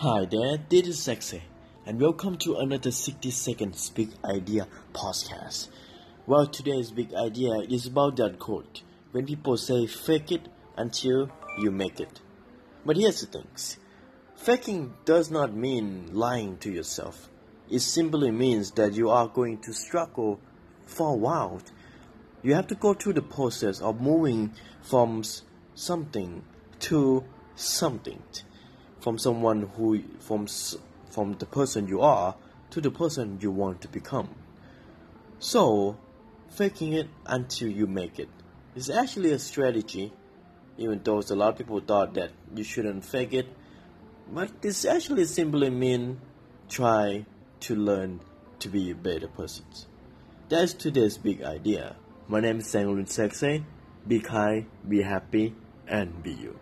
Hi there, this is Sexy, and welcome to another 60 seconds big idea podcast. Well, today's big idea is about that quote when people say fake it until you make it. But here's the thing faking does not mean lying to yourself, it simply means that you are going to struggle for a while. You have to go through the process of moving from something to something from someone who from from the person you are to the person you want to become. So, faking it until you make it is actually a strategy, even though a lot of people thought that you shouldn't fake it. But this actually simply mean try to learn to be a better person. That's today's big idea. My name is Sanglun Sexay. Be kind, be happy, and be you.